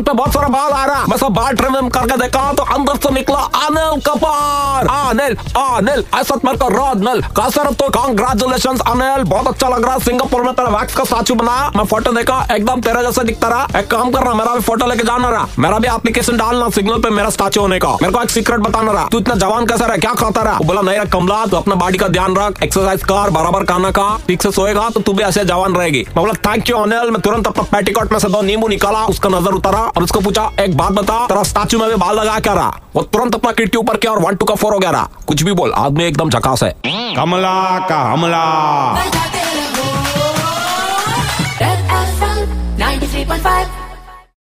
मेरा आँख पे बहुत सारा बाल आ रहा। मैं सब बाल ट्रिम करके देखा तो अंदर से निकला अनिल कपूर। अनिल अनिल, ऐसा मेरे को रोज नल कसर तो कांग्रेचुलेशन अनिल। बहुत अच्छा लग रहा है सिंगापुर में तेरा वैक्स का स्टैचू बनाया मैं फ़ोटो देखा, एकदम तेरा जैसा दिखता रहा। एक काम कर रहा, मेरा भी फ़ोटो लेके जाना रहा। मेरा भी एप्लीकेशन डालना सिग्नल पे मेरा स्टैचू होने का। मेरे को एक सीक्रेट बताना रहा। तू इतना जवान कैसा रहा, क्या खाता रहा? बोला, नहीं रहा, कमला, तू अपना बॉडी का ध्यान रख एक्सरसाइज कर, बराबर खाना खा। ठीक से सोएगा तो तू भी ऐसे जवान रहेगी। मैं बोला थैंक यू अनिल। मैं तुरंत अपना पेटीकोट में से दो नींबू निकाला, उसका नज़र उतारा और उसको पूछा एक बात बता तेरा स्टैचू में भी बाल लगा क्या रहा? वो तुरंत अपना किट के ऊपर किया और वन टू का फोर हो गया रहा। कुछ भी बोल आदमी एकदम झकास है। कमला का हमला। Red FM 93.5